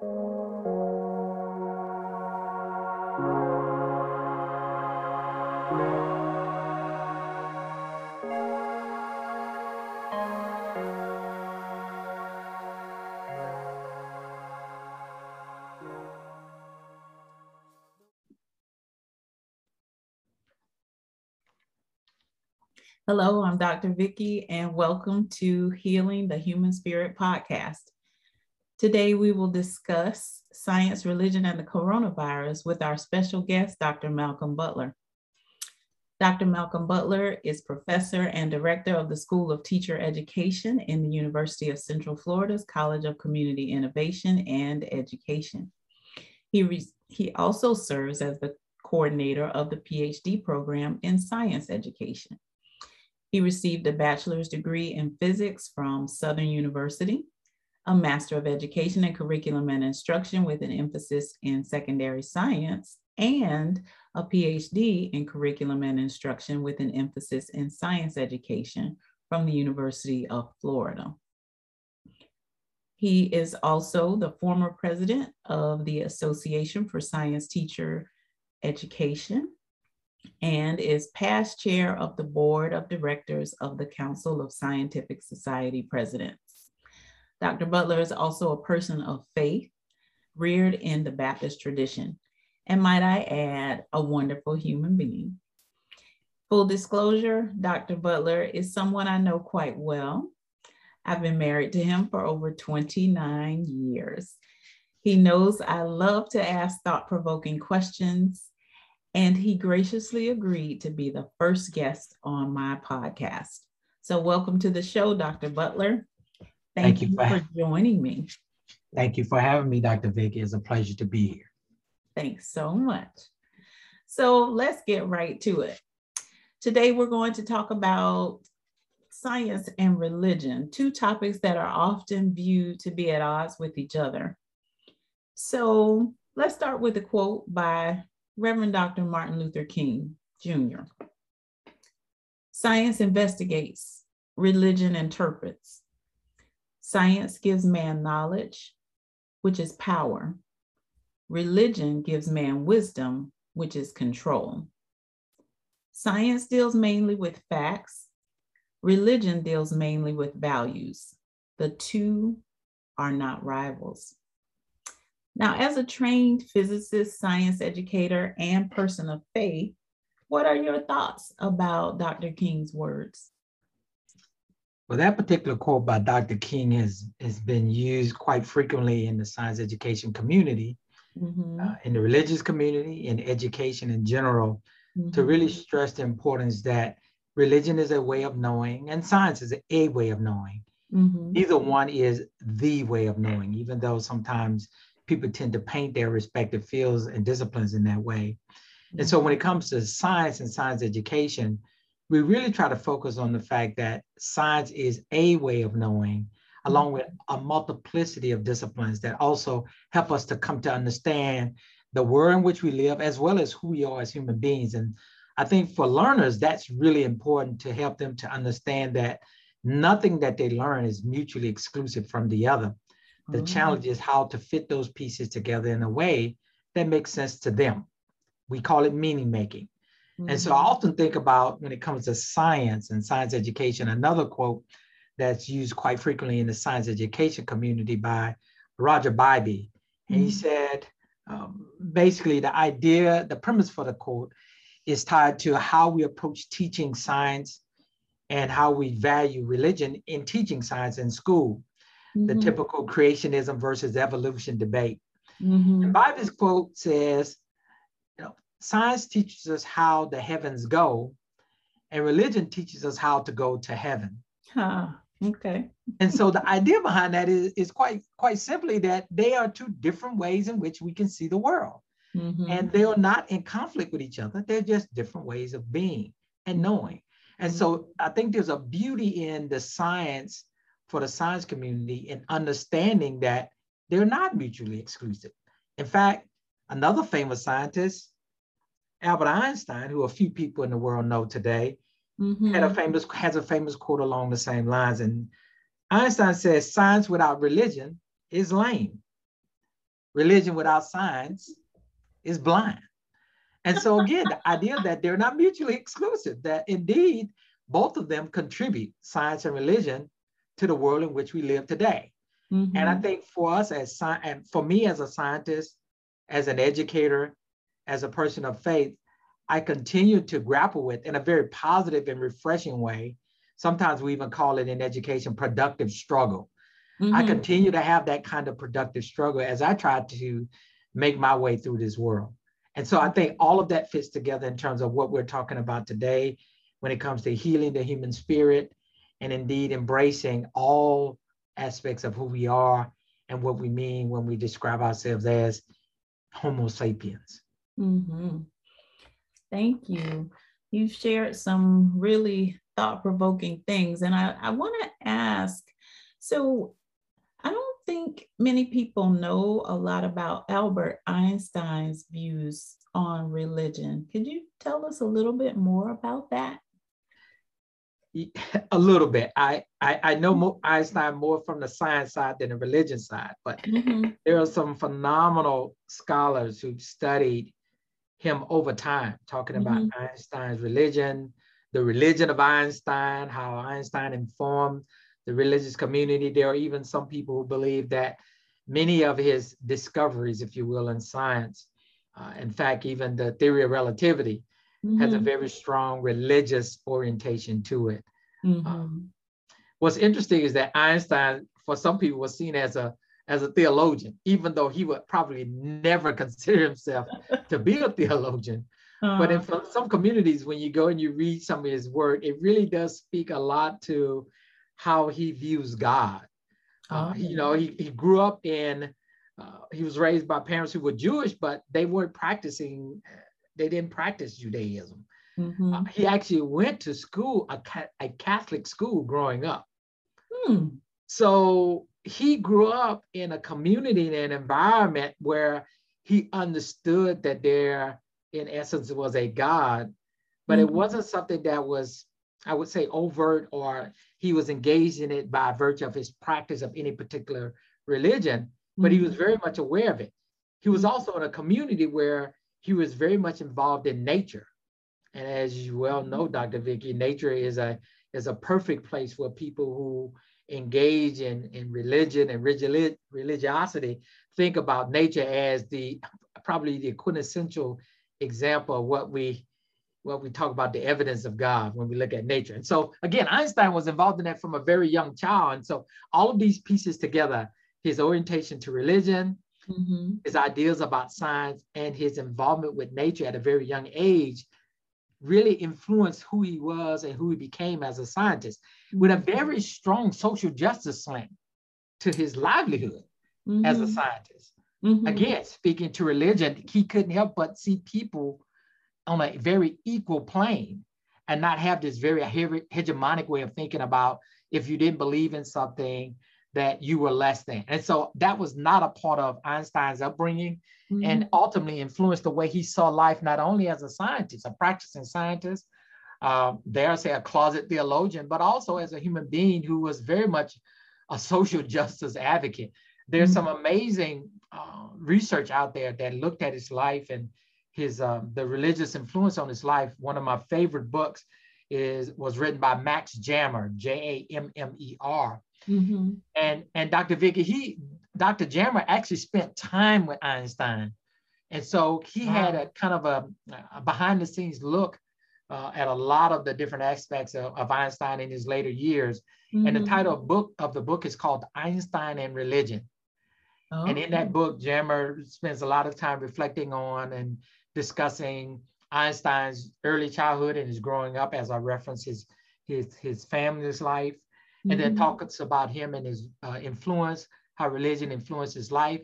Hello, I'm Dr. Vikki, and welcome to Healing the Human Spirit podcast. Today, we will discuss science, religion, and the coronavirus with our special guest, Dr. Malcolm Butler. Dr. Malcolm Butler is professor and director of the School of Teacher Education in the University of Central Florida's College of Community Innovation and Education. He, he also serves as the coordinator of the PhD program in science education. He received a bachelor's degree in physics from Southern University, a Master of Education in Curriculum and Instruction with an emphasis in secondary science, and a PhD in Curriculum and Instruction with an emphasis in science education from the University of Florida. He is also the former president of the Association for Science Teacher Education and is past chair of the board of directors of the Council of Scientific Society Presidents. Dr. Butler is also a person of faith, reared in the Baptist tradition, and might I add, a wonderful human being. Full disclosure, Dr. Butler is someone I know quite well. I've been married to him for over 29 years. He knows I love to ask thought provoking questions and he graciously agreed to be the first guest on my podcast. So, welcome to the show, Dr. Butler. Thank, Thank you, for, for joining me. Thank you for having me, Dr. Vick. It's a pleasure to be here. Thanks so much. So, let's get right to it. Today, we're going to talk about science and religion, two topics that are often viewed to be at odds with each other. So, let's start with a quote by Reverend Dr. Martin Luther King Jr. Science investigates, religion interprets. Science gives man knowledge, which is power. Religion gives man wisdom, which is control. Science deals mainly with facts. Religion deals mainly with values. The two are not rivals. Now, as a trained physicist, science educator, and person of faith, what are your thoughts about Dr. King's words? Well, that particular quote by Dr. King has, has been used quite frequently in the science education community, mm-hmm. uh, in the religious community, in education in general, mm-hmm. to really stress the importance that religion is a way of knowing and science is a way of knowing. Mm-hmm. Either one is the way of knowing, even though sometimes people tend to paint their respective fields and disciplines in that way. And so when it comes to science and science education, we really try to focus on the fact that science is a way of knowing, along with a multiplicity of disciplines that also help us to come to understand the world in which we live, as well as who we are as human beings. And I think for learners, that's really important to help them to understand that nothing that they learn is mutually exclusive from the other. The mm-hmm. challenge is how to fit those pieces together in a way that makes sense to them. We call it meaning making. Mm-hmm. And so I mm-hmm. often think about when it comes to science and science education, another quote that's used quite frequently in the science education community by Roger Bybee. And mm-hmm. he said, um, basically, the idea, the premise for the quote is tied to how we approach teaching science and how we value religion in teaching science in school mm-hmm. the typical creationism versus evolution debate. Mm-hmm. And Bybee's quote says, science teaches us how the heavens go, and religion teaches us how to go to heaven. Huh. Okay. and so the idea behind that is, is quite quite simply that they are two different ways in which we can see the world. Mm-hmm. And they are not in conflict with each other. They're just different ways of being and knowing. And so I think there's a beauty in the science for the science community in understanding that they're not mutually exclusive. In fact, another famous scientist, Albert Einstein, who a few people in the world know today, mm-hmm. had a famous has a famous quote along the same lines. And Einstein says, "Science without religion is lame." religion without science is blind. And so again, the idea that they're not mutually exclusive, that indeed both of them contribute science and religion to the world in which we live today. Mm-hmm. And I think for us as and for me as a scientist, as an educator, as a person of faith, I continue to grapple with in a very positive and refreshing way. Sometimes we even call it in education productive struggle. Mm-hmm. I continue to have that kind of productive struggle as I try to make my way through this world. And so I think all of that fits together in terms of what we're talking about today when it comes to healing the human spirit and indeed embracing all aspects of who we are and what we mean when we describe ourselves as Homo sapiens. Mm-hmm. Thank you. You've shared some really thought provoking things. And I, I want to ask so, I don't think many people know a lot about Albert Einstein's views on religion. Could you tell us a little bit more about that? a little bit. I, I, I know more, Einstein more from the science side than the religion side, but mm-hmm. there are some phenomenal scholars who've studied him over time, talking about mm-hmm. Einstein's religion, the religion of Einstein, how Einstein informed the religious community. There are even some people who believe that many of his discoveries, if you will, in science, uh, in fact, even the theory of relativity, mm-hmm. has a mm-hmm. very strong religious orientation to it. Mm-hmm. Um, what's interesting is that Einstein, for some people, was seen as a as a theologian, even though he would probably never consider himself to be a theologian. Uh-huh. But in uh-huh. some communities, when you go and you read some of his work, it really does speak a lot to how he views God. Uh, you know, he, he grew up in, uh, he was raised by parents who were Jewish, but they weren't practicing they didn't practice Judaism. Mm-hmm. Uh, he actually went to school, a, a Catholic school growing up. Hmm. So he grew up in a community and an environment where he understood that there, in essence, was a God, but mm-hmm. it wasn't something that was, I would say, overt or he was engaged in it by virtue of his practice of any particular religion, but mm-hmm. he was very much aware of it. He was mm-hmm. also in a community where he was very much involved in nature. And as you well know, mm-hmm. Dr. Vikki, nature is a is a perfect place for people who engage in, in religion and religiosity think about nature as the probably the quintessential example of what we what we talk about the evidence of God when we look at nature. And so again, Einstein was involved in that from a very young child. And so all of these pieces together, his orientation to religion, mm-hmm. his ideas about science and his involvement with nature at a very young age really influenced who he was and who he became as a scientist mm-hmm. with a very strong social justice slant to his livelihood mm-hmm. as a mm-hmm. scientist. Mm-hmm. Again, speaking to religion, he couldn't help but see people on a very equal plane and not have this very hegemonic way of thinking about if you didn't believe in something, that you were less than. And so that was not a part of Einstein's upbringing mm-hmm. and ultimately influenced the way he saw life, not only as a scientist, a practicing scientist, um, dare I say a closet theologian, but also as a human being who was very much a social justice advocate. There's mm-hmm. some amazing uh, research out there that looked at his life and his um, the religious influence on his life. One of my favorite books is was written by Max Jammer, J A M M E R, Mm-hmm. And and Dr. Vikki, he Dr. Jammer actually spent time with Einstein, and so he wow. had a kind of a, a behind the scenes look uh, at a lot of the different aspects of, of Einstein in his later years. Mm-hmm. And the mm-hmm. title of book of the book is called Einstein and Religion. Oh. And in that book, Jammer spends a lot of time reflecting on and discussing Einstein's early childhood and his growing up, as I reference his his his family's life, and mm-hmm. then talks about him and his uh, influence, how religion influenced his life.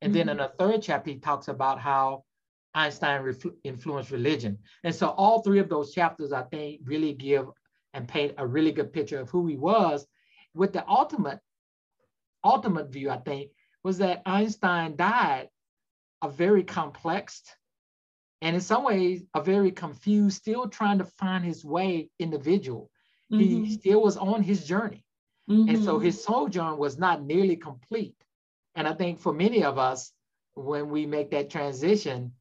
And mm-hmm. then in the third chapter, he talks about how Einstein influenced religion. And so all three of those chapters, I think, really give and paint a really good picture of who he was. With the ultimate, ultimate view, I think, was that Einstein died a very complex and in some ways a very confused, still trying to find his way individual. Mm-hmm. He still was on his journey. Mm-hmm. And so mm-hmm. his sojourn was not nearly complete. And I think for many of us, when we make that transition,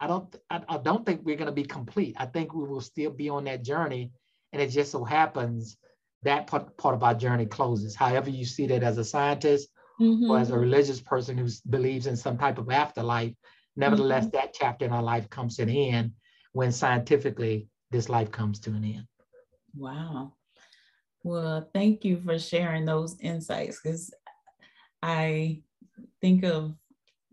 I don't I, I don't think we're going to be complete. I think we will still be on that journey, and it just so happens that part, part of our journey closes. However, you see that as a scientist mm-hmm. or as a mm-hmm. religious person who believes in some type of afterlife, nevertheless, mm-hmm. that chapter in our life comes to an end when scientifically this life comes to an end. Wow. Well, thank you for sharing those insights because I think of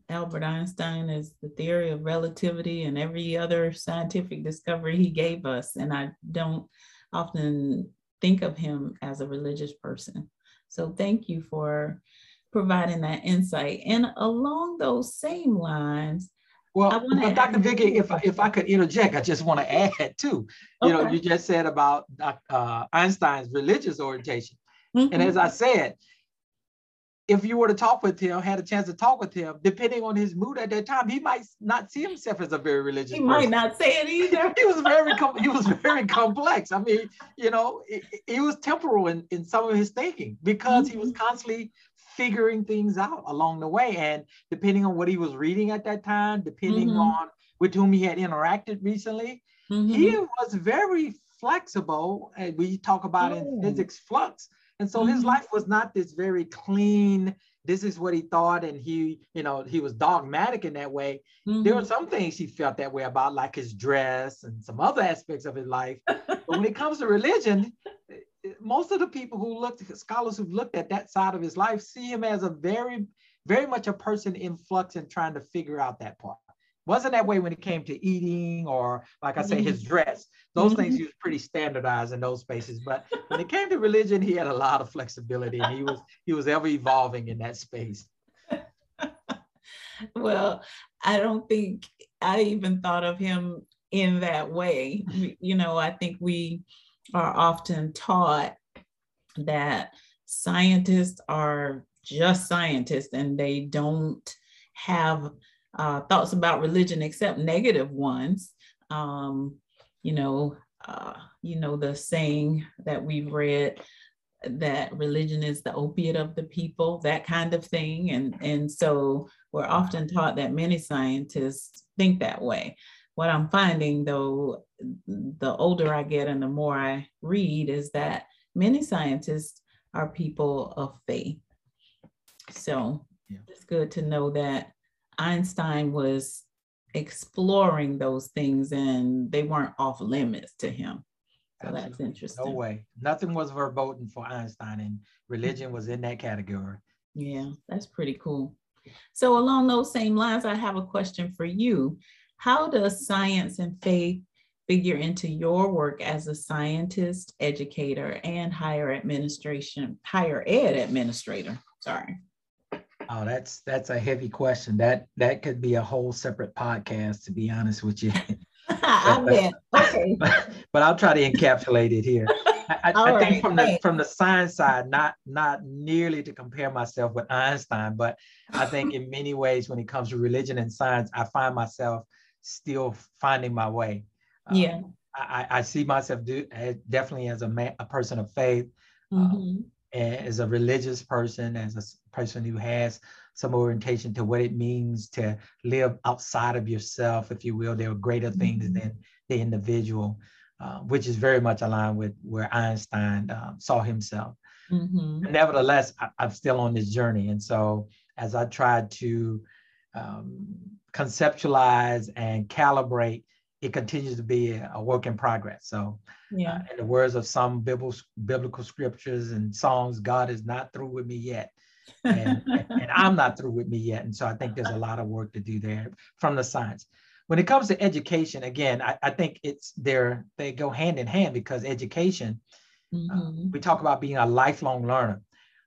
Albert Einstein as the theory of relativity and every other scientific discovery he gave us. And I don't often think of him as a religious person. So thank you for providing that insight. And along those same lines, well, Dr. Vikki, if I, if I could interject, I just want to add too. You okay. know, you just said about uh, Einstein's religious orientation, mm-hmm. and as I said, if you were to talk with him, had a chance to talk with him, depending on his mood at that time, he might not see himself as a very religious. He person. might not say it either. he was very com- he was very complex. I mean, you know, he was temporal in, in some of his thinking because mm-hmm. he was mm-hmm. constantly figuring things out along the way. And depending on what he was reading at that time, depending mm-hmm. on with whom he had interacted recently, mm-hmm. he was very flexible. And we talk about oh. in physics flux and so mm-hmm. his life was not this very clean, this is what he thought, and he, you know, he was dogmatic in that way. Mm-hmm. There were some things he felt that way about, like his dress and some other aspects of his life. but when it comes to religion, most of the people who looked, scholars who've looked at that side of his life, see him as a very, very much a person in flux and trying to figure out that part. Wasn't that way when it came to eating or, like I say, his mm-hmm. dress. Those things he was pretty standardized in those spaces. But when it came to religion, he had a lot of flexibility and he was he was ever evolving in that space. well, I don't think I even thought of him in that way. You know, I think we are often taught that scientists are just scientists and they don't have uh, thoughts about religion except negative ones. Um, you know, uh, you know the saying that we've read that religion is the opiate of the people, that kind of thing, and and so we're often taught that many scientists think that way. What I'm finding though, the older I get and the more I read, is that many scientists are people of faith. So yeah. it's good to know that Einstein was exploring those things and they weren't off limits to him. So Absolutely. that's interesting. No way. Nothing was verboten for Einstein, and religion was in that category. Yeah, that's pretty cool. So, along those same lines, I have a question for you. How does science and faith figure into your work as a scientist, educator, and higher administration, higher ed administrator? Sorry. Oh, that's that's a heavy question. That that could be a whole separate podcast, to be honest with you. I bet. Okay. But, I'll try to encapsulate it here. I, I right, think from the from the science side, not not nearly to compare myself with Einstein, but I think in many ways, when it comes to religion and science, I find myself still finding my way. Um, yeah. I, I see myself do, definitely as a man, a person of faith. Um, mm-hmm. As a religious person, as a person who has some orientation to what it means to live outside of yourself, if you will. There are greater things mm-hmm. than the individual, uh, which is very much aligned with where Einstein uh, saw himself. Mm-hmm. Nevertheless, I, am still on this journey. And so as I tried to um, conceptualize and calibrate it continues to be a, work in progress. So, yeah. Uh, in the words of some biblical biblical scriptures and songs, God is not through with me yet, and, and I'm not through with me yet. And so, I think there's a lot of work to do there from the science. When it comes to education, again, I, I think it's there. They go hand in hand because education. Uh, mm-hmm. Uh, we talk about being a lifelong learner.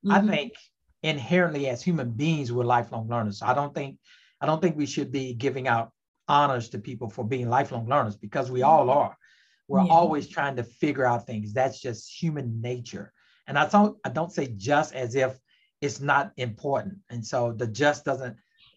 Mm-hmm. I think inherently as human beings we're lifelong learners. So I don't think I don't think we should be giving out honors to people for being lifelong learners because we all are. We're yeah. always trying to figure out things. That's just human nature. And I don't I don't say just as if it's not important. And so the just doesn't,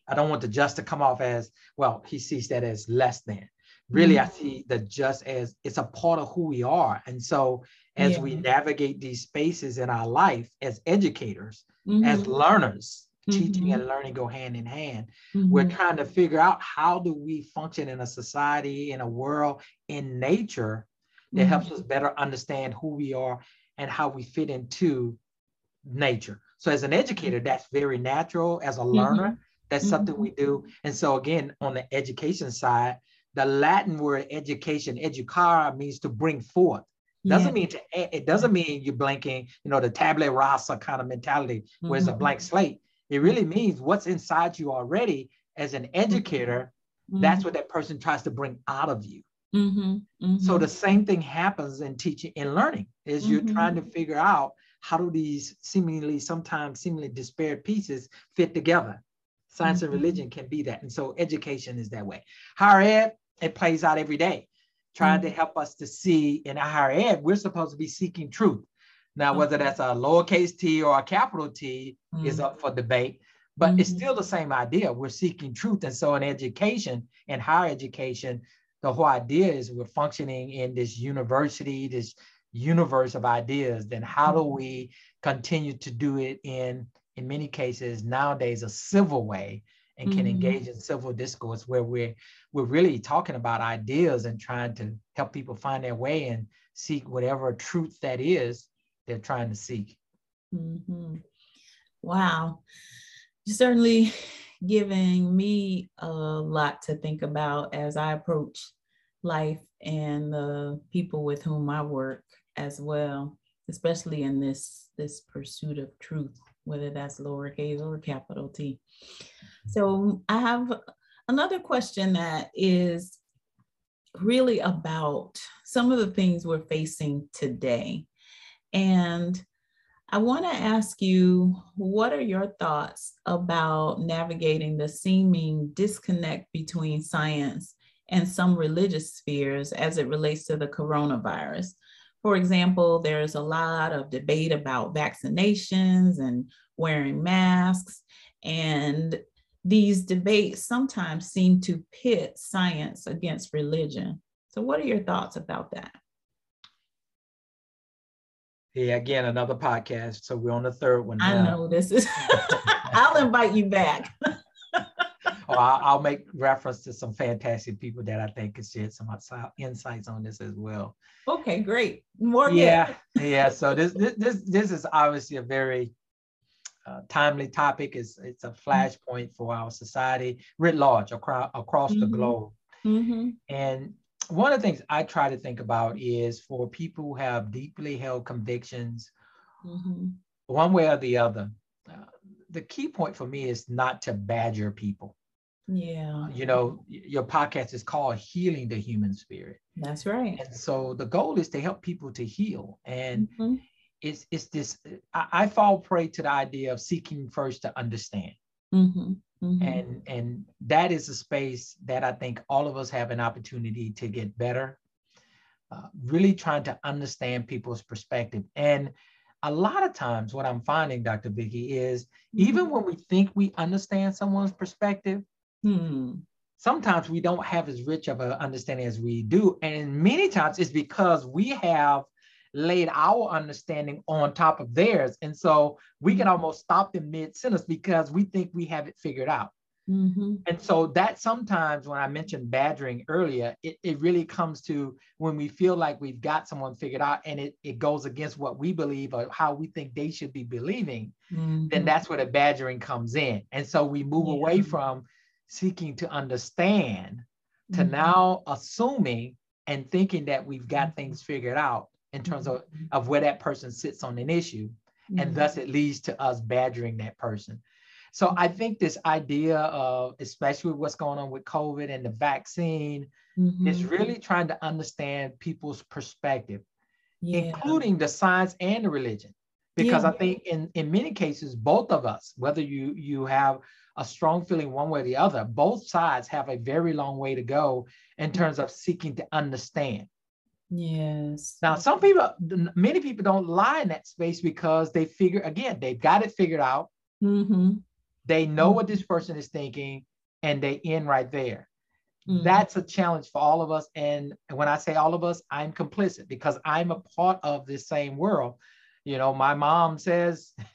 I don't want the just to come off as, well, he sees that as less than. Really, mm-hmm. I see the just as it's a part of who we are. And so as yeah. we navigate these spaces in our life as educators, mm-hmm. as learners, teaching mm-hmm. and learning go hand in hand. Mm-hmm. We're trying to figure out how do we function in a society, in a world, in nature that helps mm-hmm. us better understand who we are and how we fit into nature. So as an educator, that's very natural. As a learner, mm-hmm. that's something we do. And so again, on the education side, the Latin word education, educare, means to bring forth. Doesn't yeah. mean to it doesn't mean you're blanking, you know, the tabula rasa kind of mentality where it's a blank mm-hmm. slate. It really means what's inside you already as an educator. Mm-hmm. That's what that person tries to bring out of you. Mm-hmm. Mm-hmm. So the same thing happens in teaching and learning is you're mm-hmm. trying to figure out how do these seemingly sometimes seemingly disparate pieces fit together. Science and mm-hmm. religion can be that. And so education is that way. Higher ed, it plays out every day, trying to mm-hmm. help us to see in higher ed, we're supposed to be seeking truth. Now, whether that's a lowercase t or a capital T mm-hmm. is up for debate, but mm-hmm. it's still the same idea. We're seeking truth. And so in education and higher education, the whole idea is we're functioning in this university, this universe of ideas. Then how do mm-hmm. we continue to do it in, in many cases nowadays, a civil way and can mm-hmm. engage in civil discourse where we're we're really talking about ideas and trying to help people find their way and seek whatever truth that is they're trying to seek. Mm-hmm. Wow. You're certainly giving me a lot to think about as I approach life and the people with whom I work as well, especially in this this pursuit of truth, whether that's lowercase or capital T. So I have another question that is really about some of the things we're facing today and I want to ask you what are your thoughts about navigating the seeming disconnect between science and some religious spheres as it relates to the coronavirus? For example, there's a lot of debate about vaccinations and wearing masks, and these debates sometimes seem to pit science against religion. So, what are your thoughts about that? Yeah, again, another podcast. So we're on the third one. Now. I know this is. I'll invite you back. or I'll, I'll, make reference to some fantastic people that I think could shed some insights on this as well. Okay, great. More. Yeah, yeah. So this this this, this is obviously a very uh, timely topic. It's it's a flashpoint for our society writ large across across mm-hmm. the globe. Mm-hmm. And one of the things I try to think about is for people who have deeply held convictions, mm-hmm. one way or the other. Uh, the key point for me is not to badger people. Yeah. You know, your podcast is called Healing the Human Spirit. That's right. And so the goal is to help people to heal. And mm-hmm. it's it's this I, I, fall prey to the idea of seeking first to understand. Mm-hmm. Mm-hmm. And and that is a space that I think all of us have an opportunity to get better. Uh, really trying to understand people's perspective. And a lot of times what I'm finding, Dr. Vikki, is mm-hmm. even when we think we understand someone's perspective, hmm. sometimes we don't have as rich of an understanding as we do. And many times it's because we have laid our understanding on top of theirs. And so we can mm-hmm. almost stop them mid sentence because we think we have it figured out. Mm-hmm. And so that sometimes when I mentioned badgering earlier, it, it really comes to when we feel like we've got someone figured out and it, it goes against what we believe or how we think they should be believing, mm-hmm. then that's where the badgering comes in. And so we move yeah. away from seeking to understand to mm-hmm. now assuming and thinking that we've got mm-hmm. things figured out in terms of, mm-hmm. of where that person sits on an issue. Mm-hmm. And thus it leads to us badgering that person. So I think this idea of, especially what's going on with COVID and the vaccine, mm-hmm. is really trying to understand people's perspective, yeah. including the science and the religion. Because yeah. I think in, in many cases, both of us, whether you you have a strong feeling one way or the other, both sides have a very long way to go in terms of seeking to understand. Yes. Now, some people, many people don't lie in that space because they figure, again, they've got it figured out. Mm-hmm. They know mm-hmm. what this person is thinking and they end right there. Mm-hmm. That's a challenge for all of us. And when I say all of us, I'm complicit because I'm a part of this same world. You know, my mom says,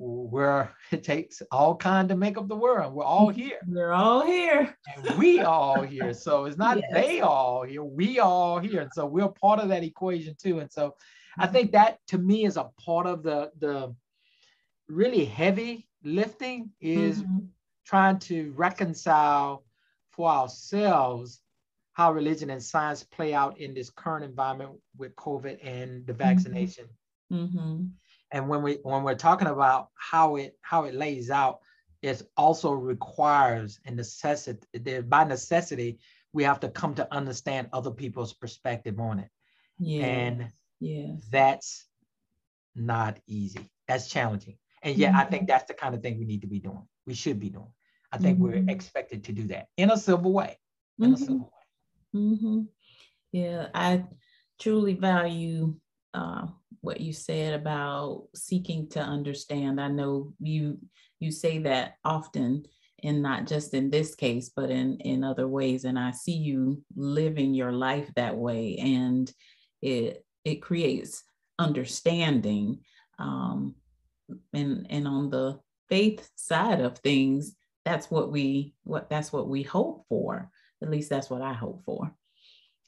where it takes all kind to make up the world. We're all here. We're all here. And we all here. So it's not yes. they all here, we all here. And so we're part of that equation too. And so I think that to me is a part of the the really heavy lifting is mm-hmm. trying to reconcile for ourselves how religion and science play out in this current environment with COVID and the mm-hmm. vaccination. Mm-hmm and when we when we're talking about how it how it lays out it also requires a necessity by necessity we have to come to understand other people's perspective on it yeah and yeah that's not easy that's challenging and yet mm-hmm. i think mm-hmm. that's the kind of thing we need to be doing we should be doing i think mm-hmm. we're expected to do that in a civil way in mm-hmm. a civil way mm-hmm. yeah i truly value uh, what you said about seeking to understand. I know you you say that often and not just in this case but in in other ways and I see you living your life that way and it it creates understanding um and and on the faith side of things that's what we what that's what we hope for at least that's what I hope for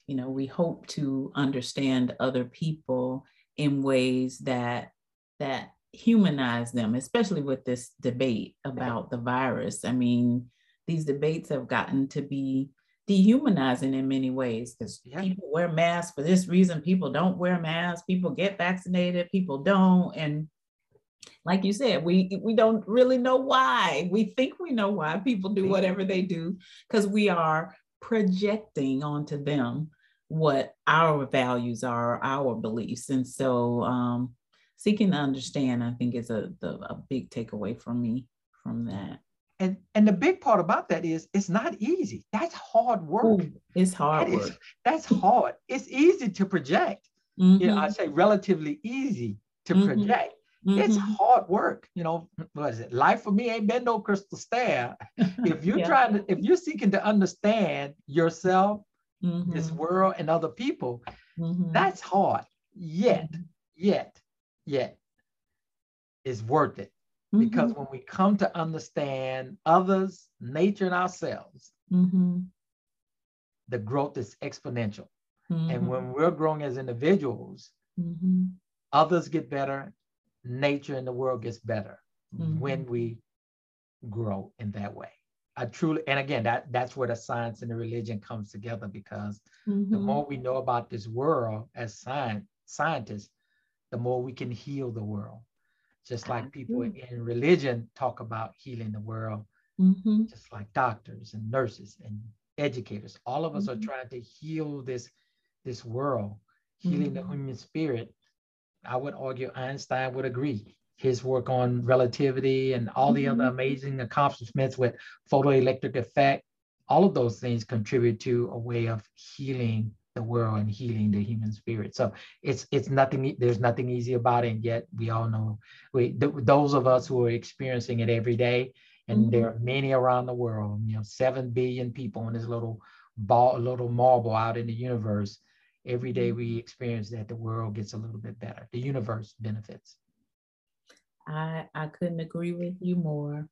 you know we hope to understand other people in ways that that humanize them, especially with this debate about the virus. I mean, these debates have gotten to be dehumanizing in many ways because yeah. people wear masks for this reason, people don't wear masks, people get vaccinated, people don't. And like you said, we we don't really know why. We think we know why people do whatever they do because we are projecting onto them what our values are, our beliefs. And so um, seeking to understand, I think is a, the, a big takeaway for me from that. And, and the big part about that is it's not easy. That's hard work. Ooh, it's hard that work. Is, that's hard. It's easy to project. Mm-hmm. You know, I mm-hmm. say relatively easy to mm-hmm. project. Mm-hmm. It's hard work. You know, what is it? Life for me ain't been no crystal stair. if you're yeah. trying to, if you're seeking to understand yourself mm-hmm. this world and other people, mm-hmm. that's hard. Yet, mm-hmm. yet, yet, it's worth it. Because mm-hmm. when we come to understand others, nature, and ourselves, mm-hmm. the growth is exponential. And when we're growing as individuals, others get better, nature and the world gets better when we grow in that way. I truly, and again, that that's where the science and the religion comes together because mm-hmm. the more we know about this world as science scientists, the more we can heal the world. Just like people in religion talk about healing the world, mm-hmm. just like doctors and nurses and educators, all of us mm-hmm. are trying to heal this this world, healing the mm-hmm. human spirit. I would argue Einstein would agree his work on relativity and all the mm-hmm. other amazing accomplishments with photoelectric effect all of those things contribute to a way of healing the world and healing the human spirit so it's it's nothing there's nothing easy about it and yet we all know we th- those of us who are experiencing it every day and mm-hmm. there are many around the world you know 7 billion people on this little ball little marble out in the universe every day we mm-hmm. experience that the world gets a little bit better the universe benefits I, I couldn't agree with you more.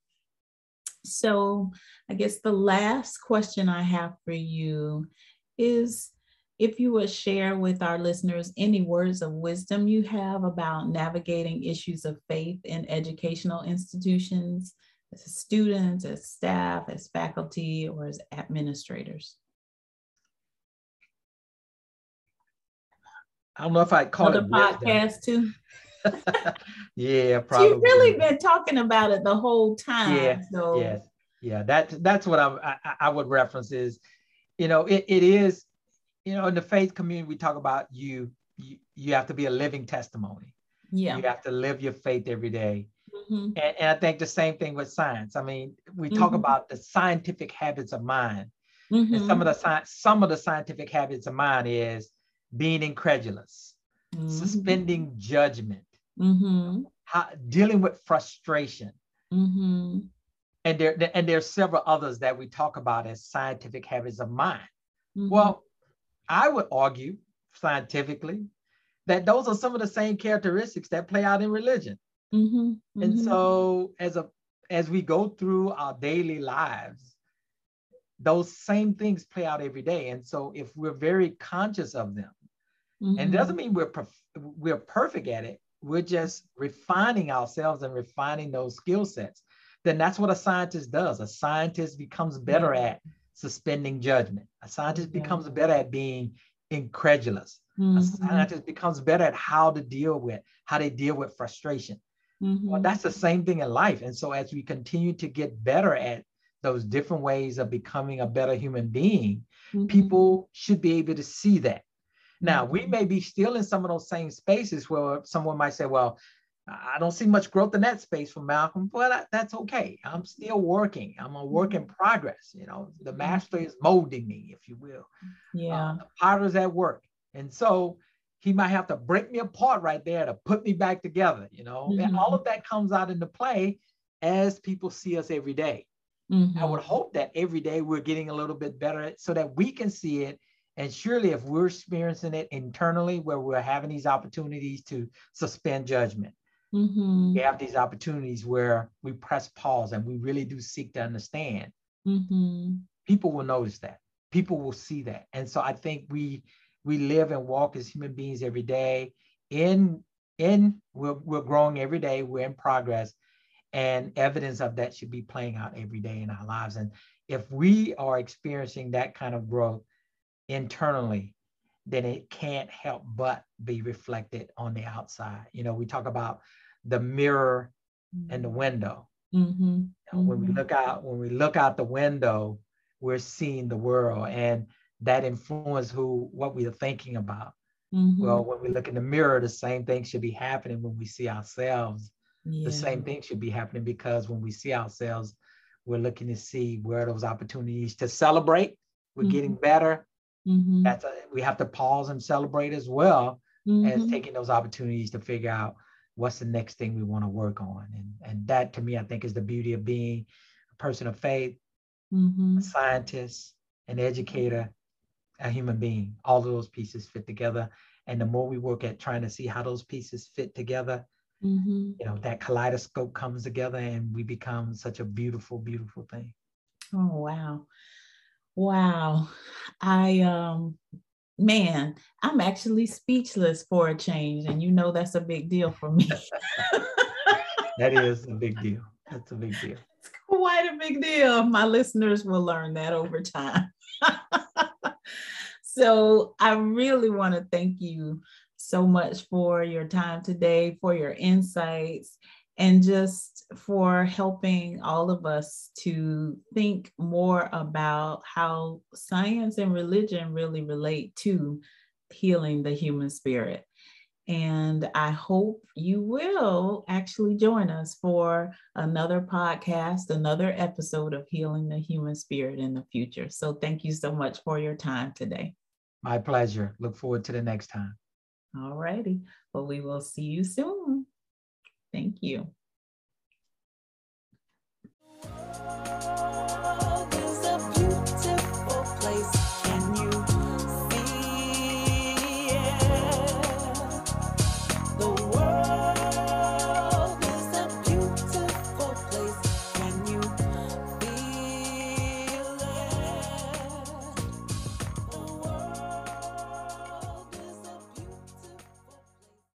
So, I guess the last question I have for you is if you would share with our listeners any words of wisdom you have about navigating issues of faith in educational institutions, as students, as staff, as faculty, or as administrators. I don't know if I call Other it uh, podcast too. yeah, probably. You've really been talking about it the whole time. Yeah, so. yes, yeah. That that's what I, I, I would reference is, you know, it, it is, you know, in the faith community we talk about you you you have to be a living testimony. Yeah, you have to live your faith every day. Mm-hmm. And, and, I think the same thing with science. I mean, we talk mm-hmm. about the scientific habits of mind, mm-hmm. and some of the science, some of the scientific habits of mind is being incredulous, mm-hmm. suspending judgment, mm-hmm. how, dealing with frustration. Mm-hmm. And there and there's several others that we talk about as scientific habits of mind. Mm-hmm. Well, I would argue scientifically that those are some of the same characteristics that play out in religion. Mm-hmm, mm-hmm. And so as a as we go through our daily lives, those same things play out every day. And so if we're very conscious of them, mm-hmm. and it doesn't mean we're perf- we're perfect at it, we're just refining ourselves and refining those skill sets. Then that's what a scientist does. A scientist becomes better yeah. at suspending judgment. A scientist yeah. becomes better at being incredulous. Mm-hmm. A scientist becomes better at how to deal with how they deal with frustration. Mm-hmm. Well, that's the same thing in life. And so as we continue to get better at those different ways of becoming a better human being, mm-hmm. people should be able to see that. Now, we may be still in some of those same spaces where someone might say, well, I don't see much growth in that space for Malcolm, but that's okay. I'm still working. I'm a work in mm-hmm. progress. You know, the mm-hmm. master is molding me, if you will. Yeah. Uh, the potter's at work. And so he might have to break me apart right there to put me back together, you know, mm-hmm. and all of that comes out into play as people see us every day. Mm-hmm. I would hope that every day we're getting a little bit better so that we can see it. And surely, if we're experiencing it internally, where we're having these opportunities to suspend judgment, mm-hmm. we have these opportunities where we press pause and we really do seek to understand. Mm-hmm. People will notice that. People will see that. And so I think we we live and walk as human beings every day in in we're, we're growing every day we're in progress and evidence of that should be playing out every day in our lives and if we are experiencing that kind of growth internally then it can't help but be reflected on the outside you know we talk about the mirror and the window mm-hmm. you know, when we mm-hmm. look out when we look out the window we're seeing the world and that influence who what we are thinking about. Mm-hmm. Well, when we look in the mirror, the same thing should be happening when we see ourselves. Yeah. The same thing should be happening because when we see ourselves, we're looking to see where those opportunities to celebrate. We're mm-hmm. getting better. Mm-hmm. That's a, we have to pause and celebrate as well as mm-hmm. taking those opportunities to figure out what's the next thing we want to work on. And, and that to me, I think is the beauty of being a person of faith, mm-hmm. a scientist, an educator, a human being. All of those pieces fit together. And the more we work at trying to see how those pieces fit together, mm-hmm. you know, that kaleidoscope comes together and we become such a beautiful, beautiful thing. Oh, wow. Wow. I, um, man, I'm actually speechless for a change. And you know, that's a big deal for me. that is a big deal. That's a big deal. It's quite a big deal. My listeners will learn that over time. So I really want to thank you so much for your time today, for your insights, and just for helping all of us to think more about how science and religion really relate to healing the human spirit. And I hope you will actually join us for another podcast, another episode of Healing the Human Spirit in the future. So thank you so much for your time today. My pleasure. Look forward to the next time. All righty. Well, we will see you soon. Thank you.